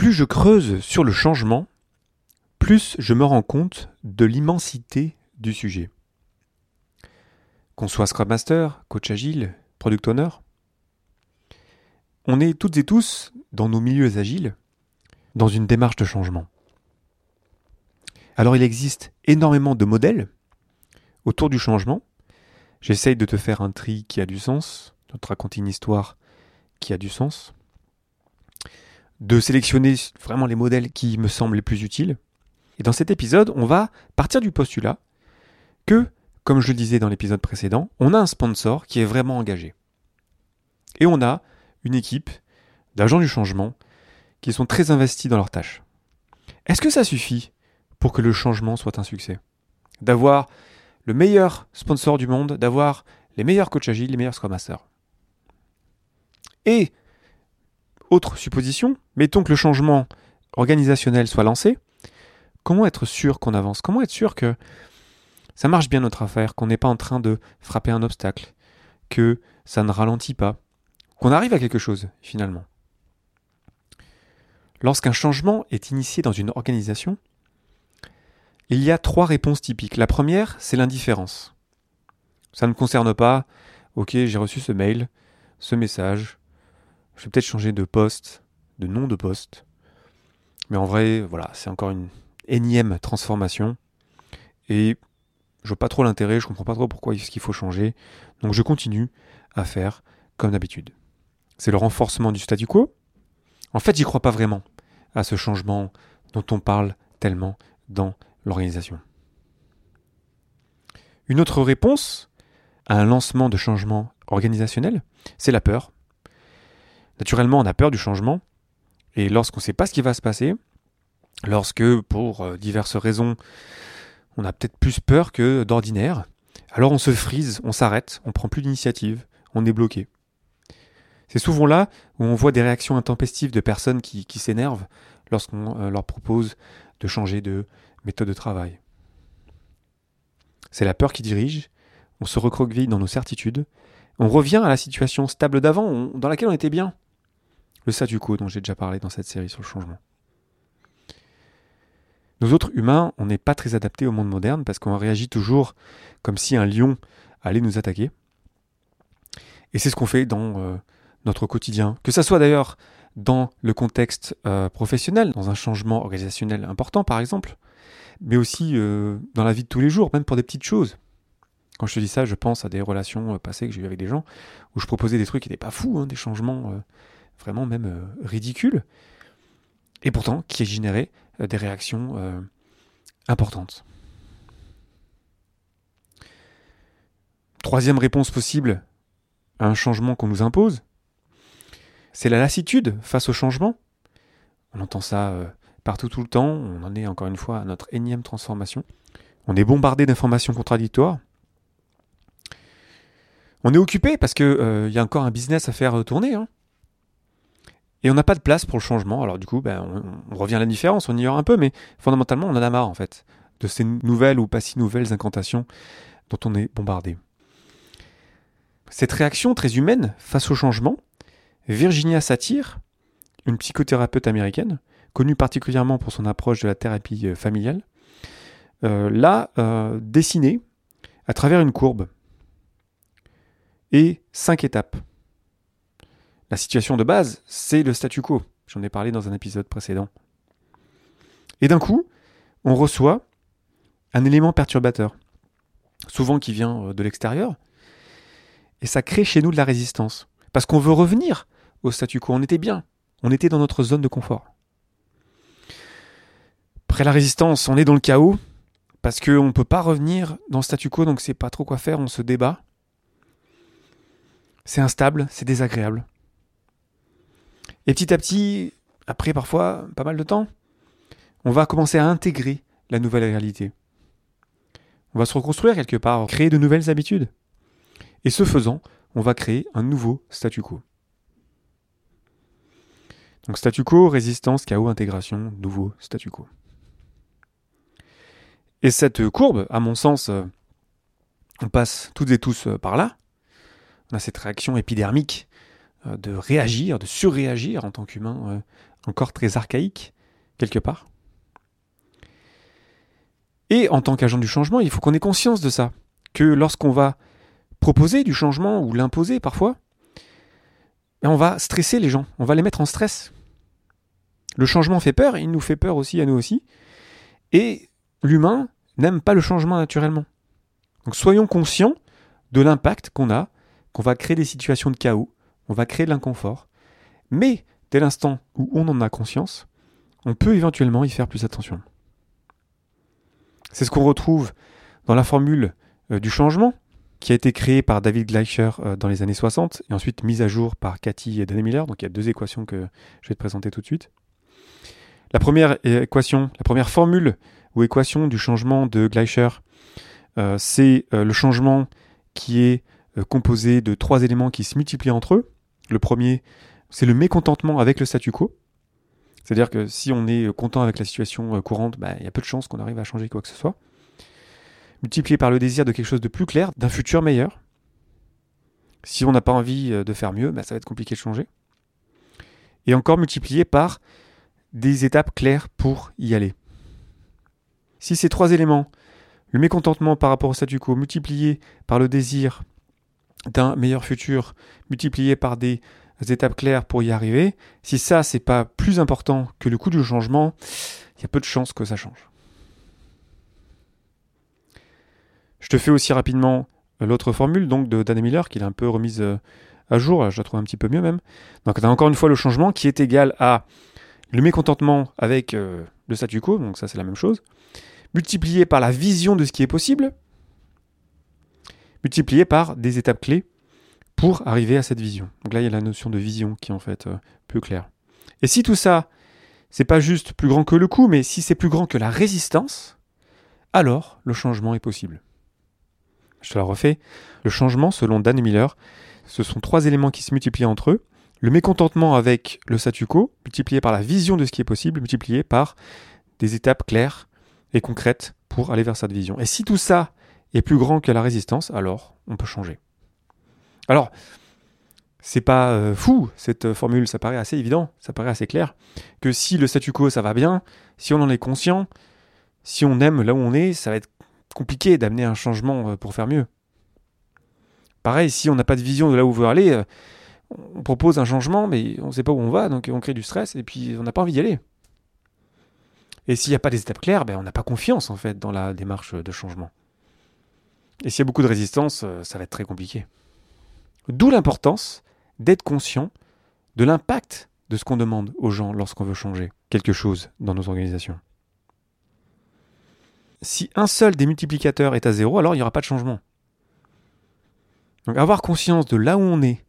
plus je creuse sur le changement, plus je me rends compte de l'immensité du sujet. Qu'on soit Scrum Master, coach agile, product owner, on est toutes et tous, dans nos milieux agiles, dans une démarche de changement. Alors il existe énormément de modèles autour du changement. J'essaye de te faire un tri qui a du sens, de te raconter une histoire qui a du sens, de sélectionner vraiment les modèles qui me semblent les plus utiles. Et dans cet épisode, on va partir du postulat que, comme je le disais dans l'épisode précédent, on a un sponsor qui est vraiment engagé. Et on a une équipe d'agents du changement qui sont très investis dans leurs tâches. Est-ce que ça suffit pour que le changement soit un succès? D'avoir le meilleur sponsor du monde, d'avoir les meilleurs coachs agiles, les meilleurs Scrum Masters. Et, autre supposition, mettons que le changement organisationnel soit lancé, comment être sûr qu'on avance? Comment être sûr que ça marche bien notre affaire, qu'on n'est pas en train de frapper un obstacle, que ça ne ralentit pas, qu'on arrive à quelque chose finalement? Lorsqu'un changement est initié dans une organisation, il y a trois réponses typiques. La première, c'est l'indifférence. Ça ne concerne pas. Ok, j'ai reçu ce mail, ce message. Je vais peut-être changer de poste, de nom de poste. Mais en vrai, voilà, c'est encore une énième transformation. Et je vois pas trop l'intérêt, je comprends pas trop pourquoi est-ce qu'il faut changer. Donc je continue à faire comme d'habitude. C'est le renforcement du statu quo. En fait, j'y crois pas vraiment à ce changement dont on parle tellement dans l'organisation. Une autre réponse à un lancement de changement organisationnel, c'est la peur. Naturellement, on a peur du changement, et lorsqu'on ne sait pas ce qui va se passer, lorsque, pour euh, diverses raisons, on a peut-être plus peur que d'ordinaire, alors on se frise, on s'arrête, on prend plus d'initiative, on est bloqué. C'est souvent là où on voit des réactions intempestives de personnes qui, s'énervent lorsqu'on euh, leur propose de changer de méthode de travail. C'est la peur qui dirige, on se recroqueville dans nos certitudes, on revient à la situation stable d'avant, dans laquelle on était bien. Le statu quo dont j'ai déjà parlé dans cette série sur le changement. Nous autres humains, on n'est pas très adaptés au monde moderne parce qu'on réagit toujours comme si un lion allait nous attaquer. Et c'est ce qu'on fait dans euh, notre quotidien. Que ça soit d'ailleurs dans le contexte euh, professionnel, dans un changement organisationnel important par exemple, mais aussi euh, dans la vie de tous les jours, même pour des petites choses. Quand je te dis ça, je pense à des relations passées que j'ai eues avec des gens, où je proposais des trucs qui n'étaient pas fous, hein, des changements vraiment même ridicules, et pourtant qui généraient des réactions importantes. Troisième réponse possible à un changement qu'on nous impose, c'est la lassitude face au changement. On entend ça euh, partout tout le temps, on en est encore une fois à notre énième transformation. On est bombardé d'informations contradictoires. On est occupé parce qu'il euh, y a encore un business à faire tourner. Hein. Et on n'a pas de place pour le changement. Alors du coup, ben, on, revient à la différence, on ignore un peu, mais fondamentalement, on en a marre en fait de ces nouvelles ou pas si nouvelles incantations dont on est bombardé. Cette réaction très humaine face au changement, Virginia Satir, une psychothérapeute américaine, connue particulièrement pour son approche de la thérapie euh, familiale, euh, l'a euh, dessinée à travers une courbe et cinq étapes. La situation de base, c'est le statu quo. J'en ai parlé dans un épisode précédent. Et d'un coup, on reçoit un élément perturbateur, souvent qui vient de l'extérieur, et ça crée chez nous de la résistance. Parce qu'on veut revenir au statu quo. On était bien. On était dans notre zone de confort. Après la résistance, on est dans le chaos parce qu'on ne peut pas revenir dans le statu quo, donc c'est pas trop quoi faire, on se débat. C'est instable, c'est désagréable. Et petit à petit, après parfois pas mal de temps, on va commencer à intégrer la nouvelle réalité. On va se reconstruire quelque part, créer de nouvelles habitudes. Et ce faisant, on va créer un nouveau statu quo. Donc statu quo, résistance, chaos, intégration, nouveau statu quo. Et cette courbe, à mon sens, euh, on passe toutes et tous euh, par là. On a cette réaction épidermique de réagir, de surréagir en tant qu'humain, euh, encore très archaïque, quelque part. Et en tant qu'agent du changement, il faut qu'on ait conscience de ça. Que lorsqu'on va proposer du changement ou l'imposer parfois, ben, on va stresser les gens, on va les mettre en stress. Le changement fait peur, il nous fait peur aussi à nous aussi. Et l'humain n'aime pas le changement naturellement. Donc soyons conscients de l'impact qu'on a, qu'on va créer des situations de chaos, on va créer de l'inconfort. Mais dès l'instant où on en a conscience, on peut éventuellement y faire plus attention. C'est ce qu'on retrouve dans la formule euh, du changement, qui a été créée par David Gleicher euh, dans les années 60 et ensuite mise à jour par Cathy et Danny Miller. Donc il y a deux équations que je vais te présenter tout de suite. La première équation, la première formule ou équation du changement de Gleicher, euh, c'est le changement qui est composé de trois éléments qui se multiplient entre eux. Le premier, c'est le mécontentement avec le statu quo. C'est-à-dire que si on est content avec la situation euh, courante, bah, il y a peu de chances qu'on arrive à changer quoi que ce soit. Multiplié par le désir de quelque chose de plus clair, d'un futur meilleur. Si on n'a pas envie euh, de faire mieux, bah, ça va être compliqué de changer. Et encore multiplié par des étapes claires pour y aller. Si ces trois éléments, le mécontentement par rapport au statu quo, multiplié par le désir d'un meilleur futur, multiplié par des étapes claires pour y arriver, si ça c'est pas plus important que le coût du changement, il y a peu de chances que ça change. Je te fais aussi rapidement euh, l'autre formule donc de Dan Miller qu'il a un peu remise euh, à jour, je la trouve un petit peu mieux même. Donc on a encore une fois le changement qui est égal à le mécontentement avec euh, le statu quo, donc ça c'est la même chose, multiplié par la vision de ce qui est possible, multiplié par des étapes clés pour arriver à cette vision. Donc là, il y a la notion de vision qui est en fait euh, plus claire. Et si tout ça, c'est pas juste plus grand que le coup, mais si c'est plus grand que la résistance, alors le changement est possible. Je te la refais. Le changement, selon Dan Miller, ce sont trois éléments qui se multiplient entre eux. Le mécontentement avec le statu quo, multiplié par la vision de ce qui est possible, multiplié par des étapes claires et concrètes pour aller vers cette vision. Et si tout ça est plus grand que la résistance, alors on peut changer. Alors, c'est pas euh, fou cette euh, formule, ça paraît assez évident, ça paraît assez clair, que si le statu quo ça va bien, si on en est conscient, si on aime là où on est, ça va être compliqué d'amener un changement euh, pour faire mieux. Pareil, si on n'a pas de vision de là où on veut aller, on propose un changement, mais on ne sait pas où on va, donc on crée du stress et puis on n'a pas envie d'y aller. Et s'il n'y a pas des étapes claires, ben on n'a pas confiance en fait dans la démarche de changement. Et s'il y a beaucoup de résistance, ça va être très compliqué. D'où l'importance d'être conscient de l'impact de ce qu'on demande aux gens lorsqu'on veut changer quelque chose dans nos organisations. Si un seul des multiplicateurs est à zéro, alors il n'y aura pas de changement. Donc avoir conscience de là où on est,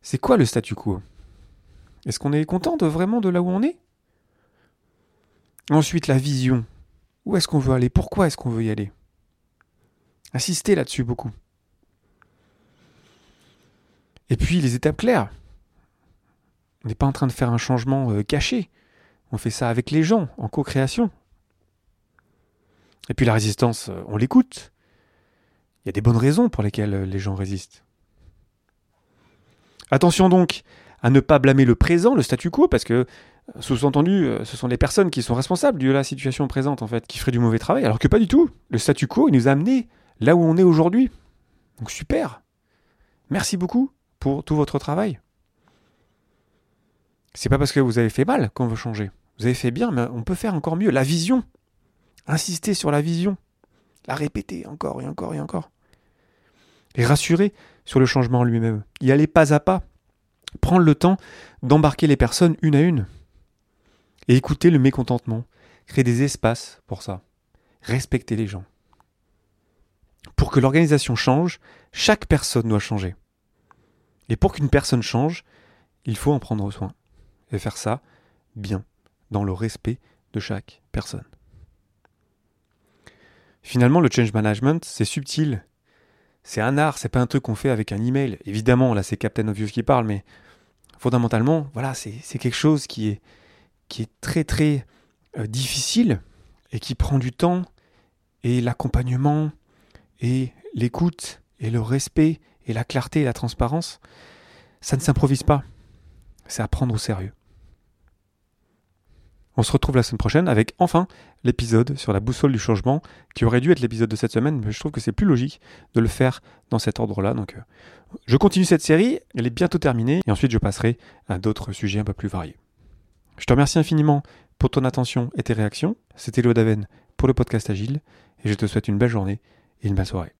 c'est quoi le statu quo? Est-ce qu'on est content de vraiment de là où on est? Ensuite, la vision. Où est-ce qu'on veut aller? Pourquoi est-ce qu'on veut y aller? Insister là-dessus beaucoup. Et puis les étapes claires. On n'est pas en train de faire un changement euh, caché. On fait ça avec les gens, en co-création. Et puis la résistance, euh, on l'écoute. Il y a des bonnes raisons pour lesquelles euh, les gens résistent. Attention donc à ne pas blâmer le présent, le statu quo, parce que, sous-entendu, ce sont les personnes qui sont responsables de la situation présente, en fait, qui feraient du mauvais travail, alors que pas du tout. Le statu quo, il nous a amenés là où on est aujourd'hui. Donc super. Merci beaucoup pour tout votre travail. C'est pas parce que vous avez fait mal qu'on veut changer. Vous avez fait bien, mais on peut faire encore mieux. La vision. Insister sur la vision. La répéter encore et encore et encore. Et rassurer sur le changement en lui-même. Y aller pas à pas. Prendre le temps d'embarquer les personnes une à une. Et écouter le mécontentement. Créer des espaces pour ça. Respecter les gens. Pour que l'organisation change, chaque personne doit changer. Et pour qu'une personne change, il faut en prendre soin. Et faire ça bien, dans le respect de chaque personne. Finalement, le change management, c'est subtil. C'est un art, c'est pas un truc qu'on fait avec un email. Évidemment, là, c'est Captain Obvious qui parle, mais fondamentalement, voilà, c'est quelque chose qui est, très très euh, difficile et qui prend du temps et l'accompagnement et l'écoute et le respect et la clarté et la transparence, ça ne s'improvise pas. C'est à prendre au sérieux. On se retrouve la semaine prochaine avec enfin l'épisode sur la boussole du changement qui aurait dû être l'épisode de cette semaine, mais je trouve que c'est plus logique de le faire dans cet ordre-là. Donc euh, je continue cette série, elle est bientôt terminée et ensuite je passerai à d'autres sujets un peu plus variés. Je te remercie infiniment pour ton attention et tes réactions. C'était Léo Daven pour le podcast Agile et je te souhaite une belle journée et une belle.